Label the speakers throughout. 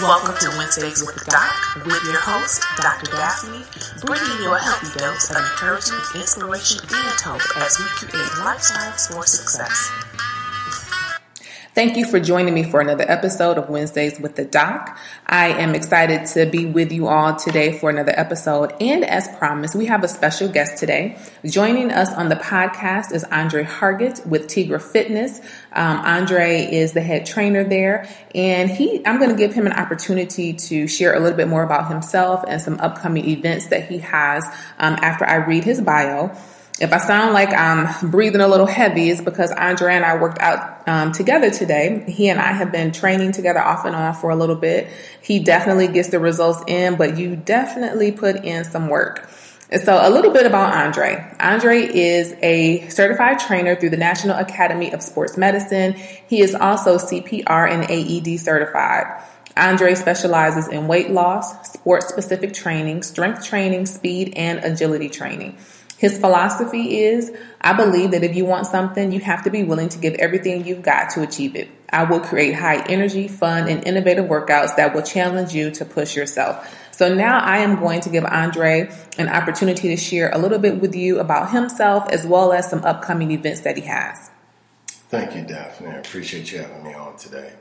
Speaker 1: Welcome to Wednesdays with the Doc with your host, Dr. Daphne, bringing you a healthy dose of encouragement, inspiration, and hope as we create lifestyles for success.
Speaker 2: Thank you for joining me for another episode of Wednesdays with the Doc. I am excited to be with you all today for another episode. And as promised, we have a special guest today. Joining us on the podcast is Andre Hargett with Tegrah Fitness. Um, Andre is the head trainer there, and he, I'm going to give him an opportunity to share a little bit more about himself and some upcoming events that he has um, after I read his bio. If I sound like I'm breathing a little heavy, it's because Andre and I worked out um, together today. He and I have been training together off and on for a little bit. He definitely gets the results in, but you definitely put in some work. And so a little bit about Andre. Andre is a certified trainer through the National Academy of Sports Medicine. He is also CPR and AED certified. Andre specializes in weight loss, sports specific training, strength training, speed, and agility training. His philosophy is I believe that if you want something, you have to be willing to give everything you've got to achieve it. I will create high energy, fun, and innovative workouts that will challenge you to push yourself. So now I am going to give Andre an opportunity to share a little bit with you about himself as well as some upcoming events that he has.
Speaker 3: Thank you, Daphne. I appreciate you having me on today.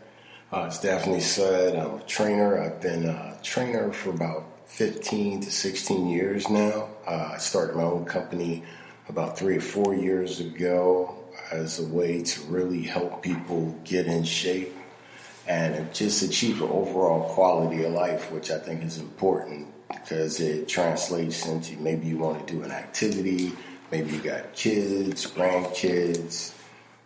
Speaker 3: Uh, as Daphne said, I'm a trainer. I've been a trainer for about 15 to 16 years now. Uh, I started my own company about three or four years ago as a way to really help people get in shape and just achieve an overall quality of life, which I think is important because it translates into maybe you want to do an activity, maybe you got kids, grandkids,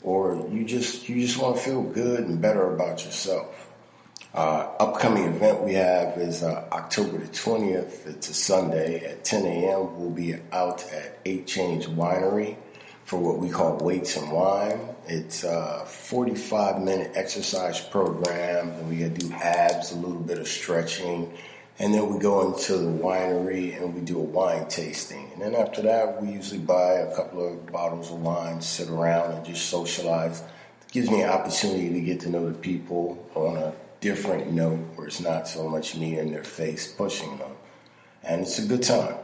Speaker 3: or you just you just want to feel good and better about yourself. Uh, upcoming event we have is uh, October the 20th. It's a Sunday at 10 a.m. We'll be out at 8 Chains Winery for what we call Weights and Wine. It's a 45 minute exercise program, and we do abs, a little bit of stretching, and then we go into the winery and we do a wine tasting. And then after that, we usually buy a couple of bottles of wine, sit around, and just socialize. It gives me an opportunity to get to know the people on a different note where it's not so much me in their face pushing them. And it's a good time.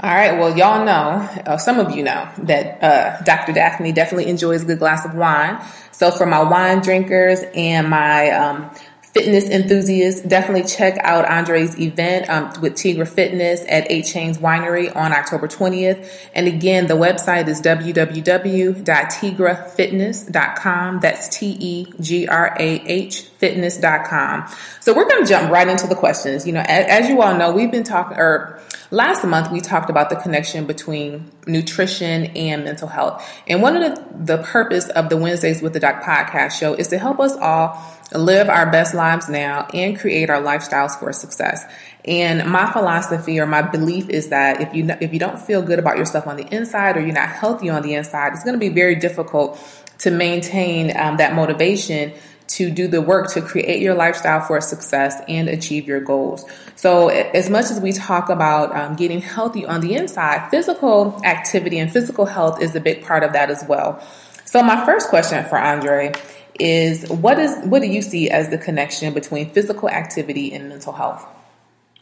Speaker 2: All right. Well, y'all know, uh, some of you know that uh, Dr. Daphne definitely enjoys a good glass of wine. So for my wine drinkers and my um, fitness enthusiasts, definitely check out Andre's event um, with Tegrah Fitness at Eight Chains Winery on October 20th. And again, the website is www.tegrahfitness.com. That's T E G R A H fitness.com. So we're going to jump right into the questions. You know, as, as you all know, we've been talking, or last month we talked about the connection between nutrition and mental health. And one of the, the purpose of the Wednesdays with the Doc podcast show is to help us all live our best lives now and create our lifestyles for success. And my philosophy or my belief is that if you if you don't feel good about yourself on the inside or you're not healthy on the inside, it's going to be very difficult to maintain um, that motivation to do the work to create your lifestyle for success and achieve your goals. So, as much as we talk about um, getting healthy on the inside, physical activity and physical health is a big part of that as well. So, my first question for Andre is what is what do you see as the connection between physical activity and mental health?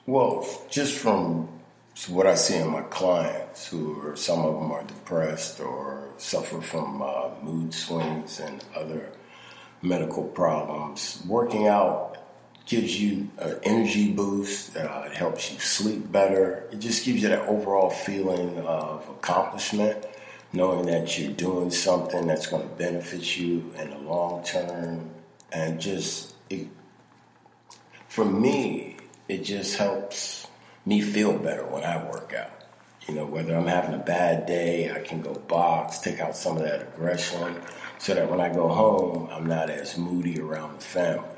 Speaker 3: Well, just from what I see in my clients, who are some of them are depressed or suffer from uh, mood swings and other medical problems, working out gives you an energy boost. Uh, it helps you sleep better. It just gives you that overall feeling of accomplishment knowing that you're doing something that's going to benefit you in the long term and just it, for me it just helps me feel better when i work out you know whether i'm having a bad day i can go box take out some of that aggression so that when i go home i'm not as moody around the family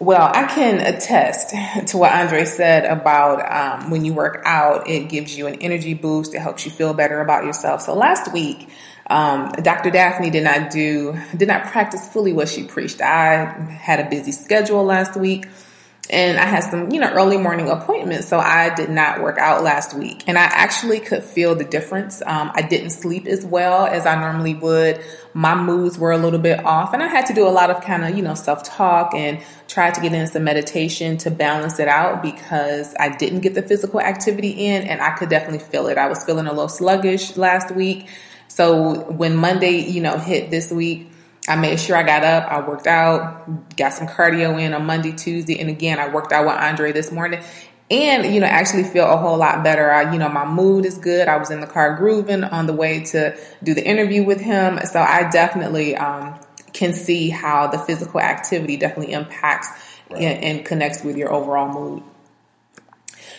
Speaker 2: well, I can attest to what Andre said about um, when you work out, it gives you an energy boost. It helps you feel better about yourself. So last week, um, Dr. Daphne did not do, did not practice fully what she preached. I had a busy schedule last week. And I had some, you know, early morning appointments, so I did not work out last week. And I actually could feel the difference. Um, I didn't sleep as well as I normally would. My moods were a little bit off, and I had to do a lot of kind of, you know, self talk and try to get in some meditation to balance it out because I didn't get the physical activity in, and I could definitely feel it. I was feeling a little sluggish last week. So when Monday, you know, hit this week, I made sure I got up, I worked out, got some cardio in on Monday, Tuesday, and again, I worked out with Andre this morning. And, you know, actually feel a whole lot better. I, you know, my mood is good. I was in the car grooving on the way to do the interview with him. So I definitely um, can see how the physical activity definitely impacts right. and, and connects with your overall mood.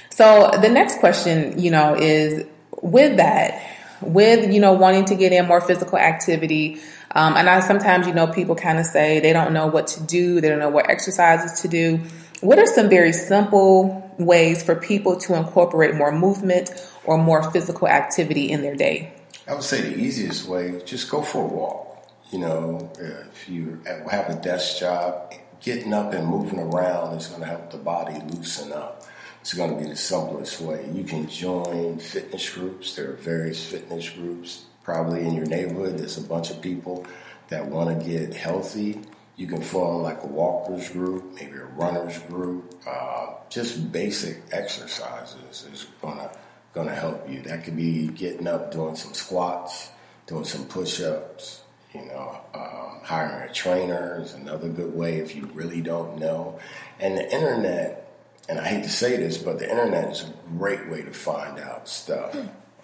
Speaker 2: So the next question, you know, is with that, with, you know, wanting to get in more physical activity, um, and I sometimes, you know, people kind of say they don't know what to do, they don't know what exercises to do. What are some very simple ways for people to incorporate more movement or more physical activity in their day?
Speaker 3: I would say the easiest way, just go for a walk. You know, if you have a desk job, getting up and moving around is going to help the body loosen up. It's going to be the simplest way. You can join fitness groups. There are various fitness groups probably in your neighborhood, there's a bunch of people that want to get healthy. You can form like a walkers group, maybe a runners group. Uh, just basic exercises is gonna gonna help you. That could be getting up, doing some squats, doing some push-ups. You know, um, hiring a trainer is another good way if you really don't know. And the internet, and I hate to say this, but the internet is a great way to find out stuff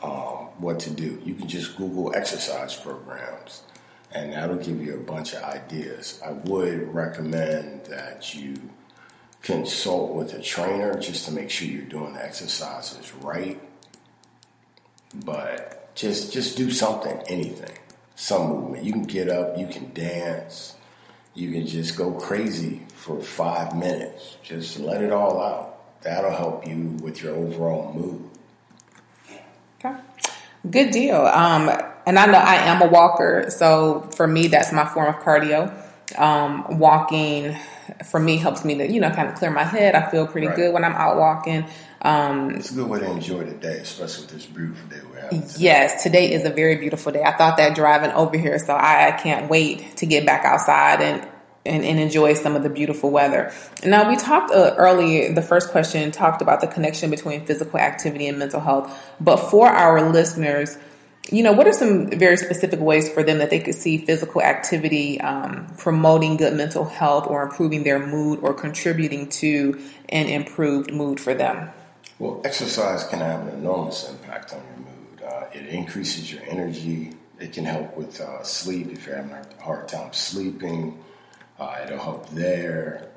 Speaker 3: um, what to do. You can just Google exercise programs, and that'll give you a bunch of ideas. I would recommend that you consult with a trainer just to make sure you're doing the exercises right. But just just do something, anything, some movement. You can get up, you can dance, you can just go crazy for five minutes. Just let it all out. That'll help you with your overall mood.
Speaker 2: Okay. Good deal. Um, and I know I am a walker, so for me, that's my form of cardio. Um, walking for me helps me to, you know, kind of clear my head. I feel pretty right. good when I'm out walking.
Speaker 3: Um, it's a good way to enjoy the day, especially with this beautiful day we're having. Today.
Speaker 2: Yes, today is a very beautiful day. I thought that driving over here, so I, I can't wait to get back outside and and, and, enjoy some of the beautiful weather. Now, we talked uh, earlier, the first question talked about the connection between physical activity and mental health. But for our listeners, you know, what are some very specific ways for them that they could see physical activity um, promoting good mental health or improving their mood or contributing to an improved mood for them?
Speaker 3: Well, exercise can have an enormous impact on your mood. Uh, it increases your energy. It can help with uh, sleep if you're having a hard time sleeping. Uh, it'll help there.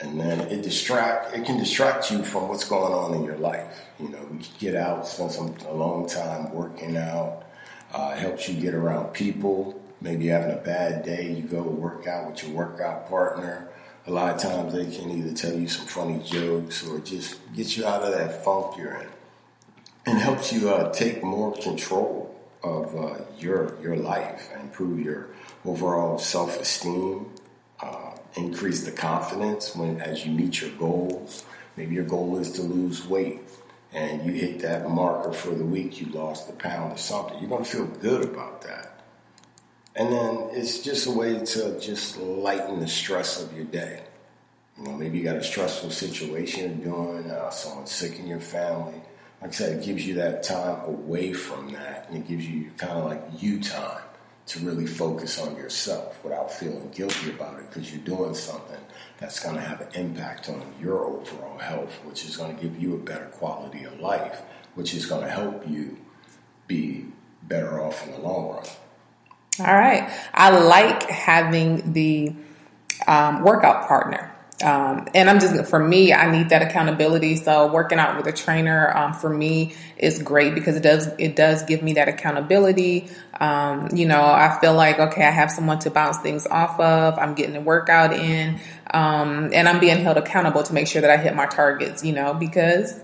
Speaker 3: And then it distract it can distract you from what's going on in your life. You know, you get out, spend some a long time working out. Uh, helps you get around people. Maybe you're having a bad day, you go work out with your workout partner. A lot of times they can either tell you some funny jokes or just get you out of that funk you're in, and helps you uh, take more control of uh, your your life and improve your overall self esteem uh, increase the confidence when as you meet your goals. Maybe your goal is to lose weight and you hit that marker for the week, you lost a pound or something. You're going to feel good about that. And then it's just a way to just lighten the stress of your day. You know, maybe you got a stressful situation you're doing, uh, someone's sick in your family. Like I said, it gives you that time away from that, and it gives you kind of like you time to really focus on yourself without feeling guilty about it because you're doing something that's going to have an impact on your overall health, which is going to give you a better quality of life, which is going to help you be better off in the long run.
Speaker 2: All right. I like having the um, workout partner. Um, and I'm just for me, I need that accountability. So working out with a trainer um, for me is great because it does it does give me that accountability. Um, you know, I feel like okay, I have someone to bounce things off of. I'm getting a workout in, um, and I'm being held accountable to make sure that I hit my targets. You know, because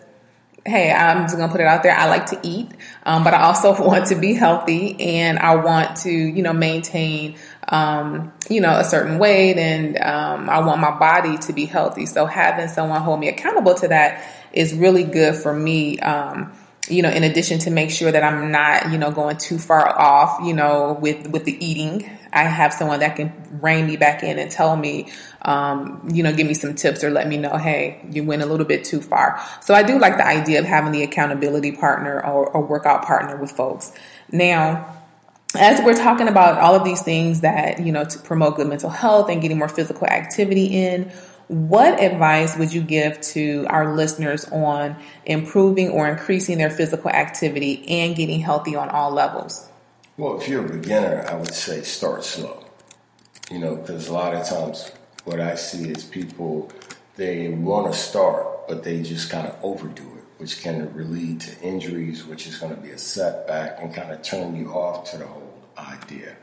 Speaker 2: hey, I'm just gonna put it out there. I like to eat, um, but I also want to be healthy, and I want to, you know, maintain, um, you know, a certain weight, and um, I want my body to be healthy. So having someone hold me accountable to that is really good for me. Um, you know, in addition to make sure that I'm not, you know, going too far off, you know, with with the eating, I have someone that can rein me back in and tell me, um, you know, give me some tips or let me know, hey, you went a little bit too far. So I do like the idea of having the accountability partner or, or workout partner with folks. Now, as we're talking about all of these things that you know to promote good mental health and getting more physical activity in what advice would you give to our listeners on improving or increasing their physical activity and getting healthy on all levels?
Speaker 3: Well, if you're a beginner, I would say start slow. You know, because a lot of times what I see is people, they want to start, but they just kind of overdo it, which can lead to injuries, which is going to be a setback and kind of turn you off to the whole idea.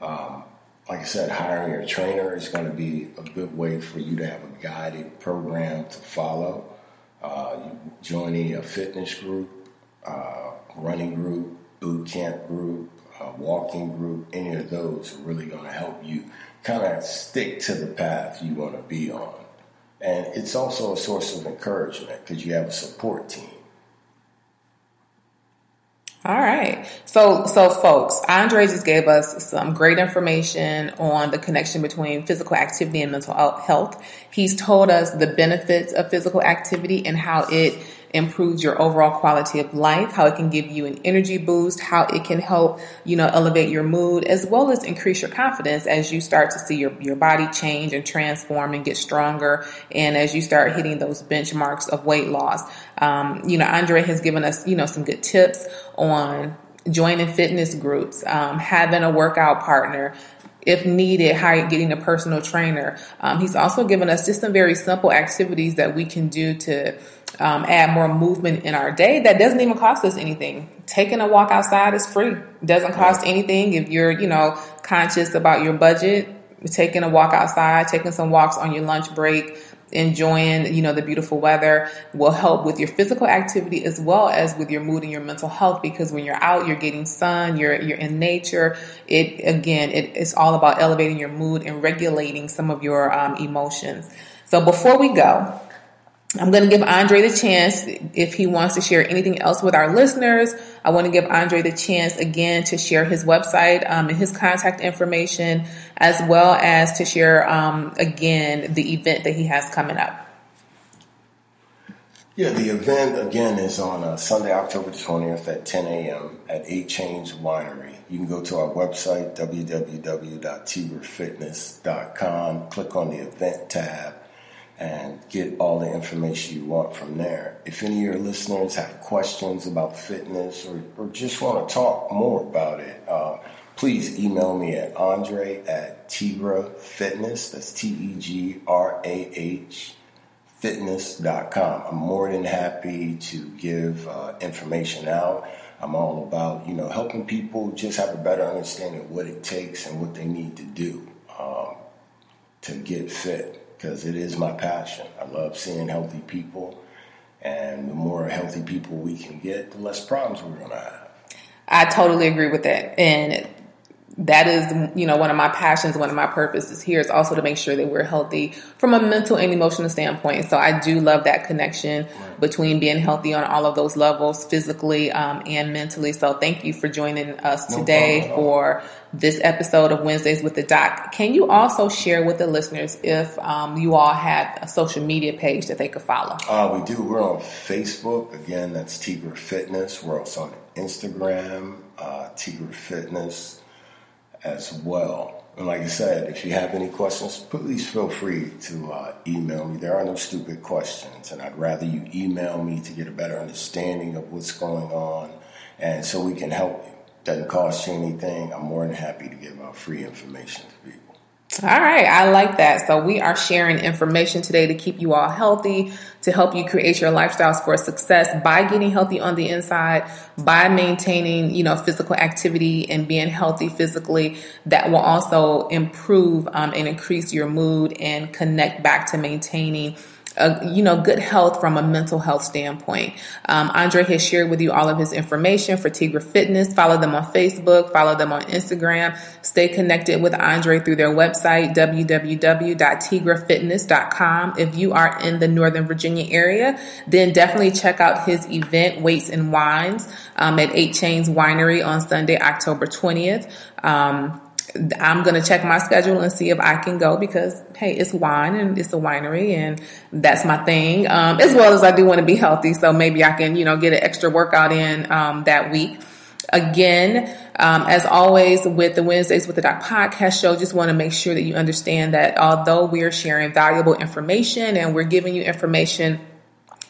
Speaker 3: Um, like I said, hiring a trainer is going to be a good way for you to have a guided program to follow. Uh, joining a fitness group, uh, running group, boot camp group, uh, walking group, any of those are really going to help you kind of stick to the path you want to be on. And it's also a source of encouragement because you have a support team.
Speaker 2: All right. So, so folks, Andre just gave us some great information on the connection between physical activity and mental health. He's told us the benefits of physical activity and how it improves your overall quality of life, how it can give you an energy boost, how it can help, you know, elevate your mood, as well as increase your confidence as you start to see your, your body change and transform and get stronger. And as you start hitting those benchmarks of weight loss. Um, you know, Andre has given us, you know, some good tips on joining fitness groups, um, having a workout partner, if needed, hiring, getting a personal trainer. Um, he's also given us just some very simple activities that we can do to um, add more movement in our day that doesn't even cost us anything. Taking a walk outside is free. Doesn't cost anything if you're, you know, conscious about your budget. Taking a walk outside, taking some walks on your lunch break, enjoying, you know, the beautiful weather will help with your physical activity as well as with your mood and your mental health because when you're out, you're getting sun, you're you're in nature. It again, it, it's all about elevating your mood and regulating some of your um, emotions. So before we go, I'm going to give Andre the chance if he wants to share anything else with our listeners. I want to give Andre the chance again to share his website um, and his contact information, as well as to share um, again the event that he has coming up.
Speaker 3: Yeah, the event again is on uh, Sunday, October 20th at 10 a.m. at 8 Chains Winery. You can go to our website, www.tegrahfitness.com, click on the event tab and get all the information you want from there. If any of your listeners have questions about fitness or, or just want to talk more about it, uh, please email me at Andre at Tegrah Fitness. That's T E G R A H fitness.com. I'm more than happy to give uh, information out. I'm all about, you know, helping people just have a better understanding of what it takes and what they need to do um, to get fit because it is my passion. I love seeing healthy people, and the more healthy people we can get, the less problems we're going to have.
Speaker 2: I totally agree with that. And that is, you know, one of my passions, one of my purposes here is also to make sure that we're healthy from a mental and emotional standpoint. So I do love that connection between being healthy on all of those levels, physically um, and mentally. So thank you for joining us no today for this episode of Wednesdays with the Doc. Can you also share with the listeners if um, you all have a social media page that they could follow?
Speaker 3: Uh, we do. We're on Facebook. Again, that's Tegrah Fitness. We're also on Instagram, uh, Tegrah Fitness as well. And like I said, if you have any questions, please feel free to uh, email me. There are no stupid questions, and I'd rather you email me to get a better understanding of what's going on, and so we can help you. Doesn't cost you anything. I'm more than happy to give out free information to people.
Speaker 2: All right, I like that. So we are sharing information today to keep you all healthy, to help you create your lifestyles for success by getting healthy on the inside, by maintaining, you know, physical activity and being healthy physically. That will also improve um, and increase your mood and connect back to maintaining you know, good health from a mental health standpoint. Um, Andre has shared with you all of his information for Tegrah Fitness. Follow them on Facebook, follow them on Instagram. Stay connected with Andre through their website, www.tegrahfitness.com. If you are in the Northern Virginia area, then definitely check out his event, Weights and Wines, um, at Eight Chains Winery on Sunday, October 20th. Um, I'm going to check my schedule and see if I can go because, hey, it's wine and it's a winery and that's my thing. Um, as well as I do want to be healthy. So maybe I can, you know, get an extra workout in um, that week. Again, um, as always with the Wednesdays with the Doc podcast show, just want to make sure that you understand that although we are sharing valuable information and we're giving you information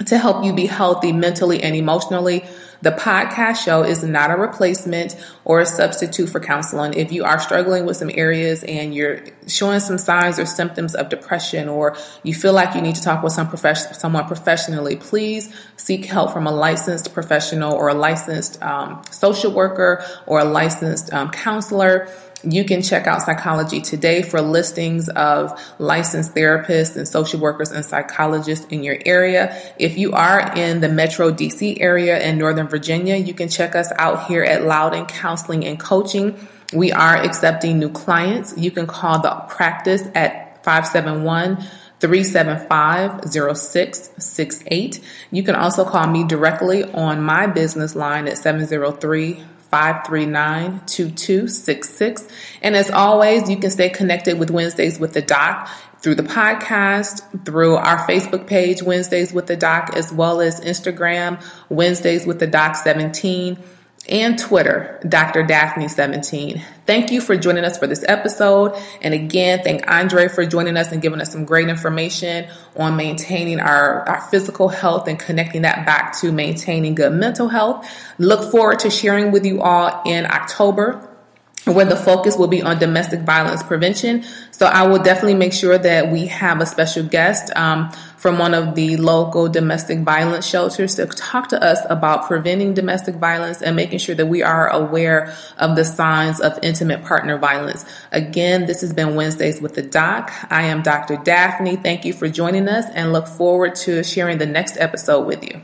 Speaker 2: to help you be healthy mentally and emotionally, the podcast show is not a replacement or a substitute for counseling. If you are struggling with some areas and you're showing some signs or symptoms of depression or you feel like you need to talk with some profession, someone professionally, please seek help from a licensed professional or a licensed um, social worker or a licensed um, counselor you can check out Psychology Today for listings of licensed therapists and social workers and psychologists in your area. If you are in the Metro DC area in Northern Virginia, you can check us out here at Loudoun Counseling and Coaching. We are accepting new clients. You can call the practice at 571 375 0668. You can also call me directly on my business line at 703 539 2266. And as always, you can stay connected with Wednesdays with the Doc through the podcast, through our Facebook page, Wednesdays with the Doc, as well as Instagram, Wednesdays with the Doc 17 and Twitter, Dr. Daphne17. Thank you for joining us for this episode. And again, thank Andre for joining us and giving us some great information on maintaining our, our physical health and connecting that back to maintaining good mental health. Look forward to sharing with you all in October where the focus will be on domestic violence prevention. So I will definitely make sure that we have a special guest um, from one of the local domestic violence shelters to talk to us about preventing domestic violence and making sure that we are aware of the signs of intimate partner violence. Again, this has been Wednesdays with the Doc. I am Dr. Daphne. Thank you for joining us and look forward to sharing the next episode with you.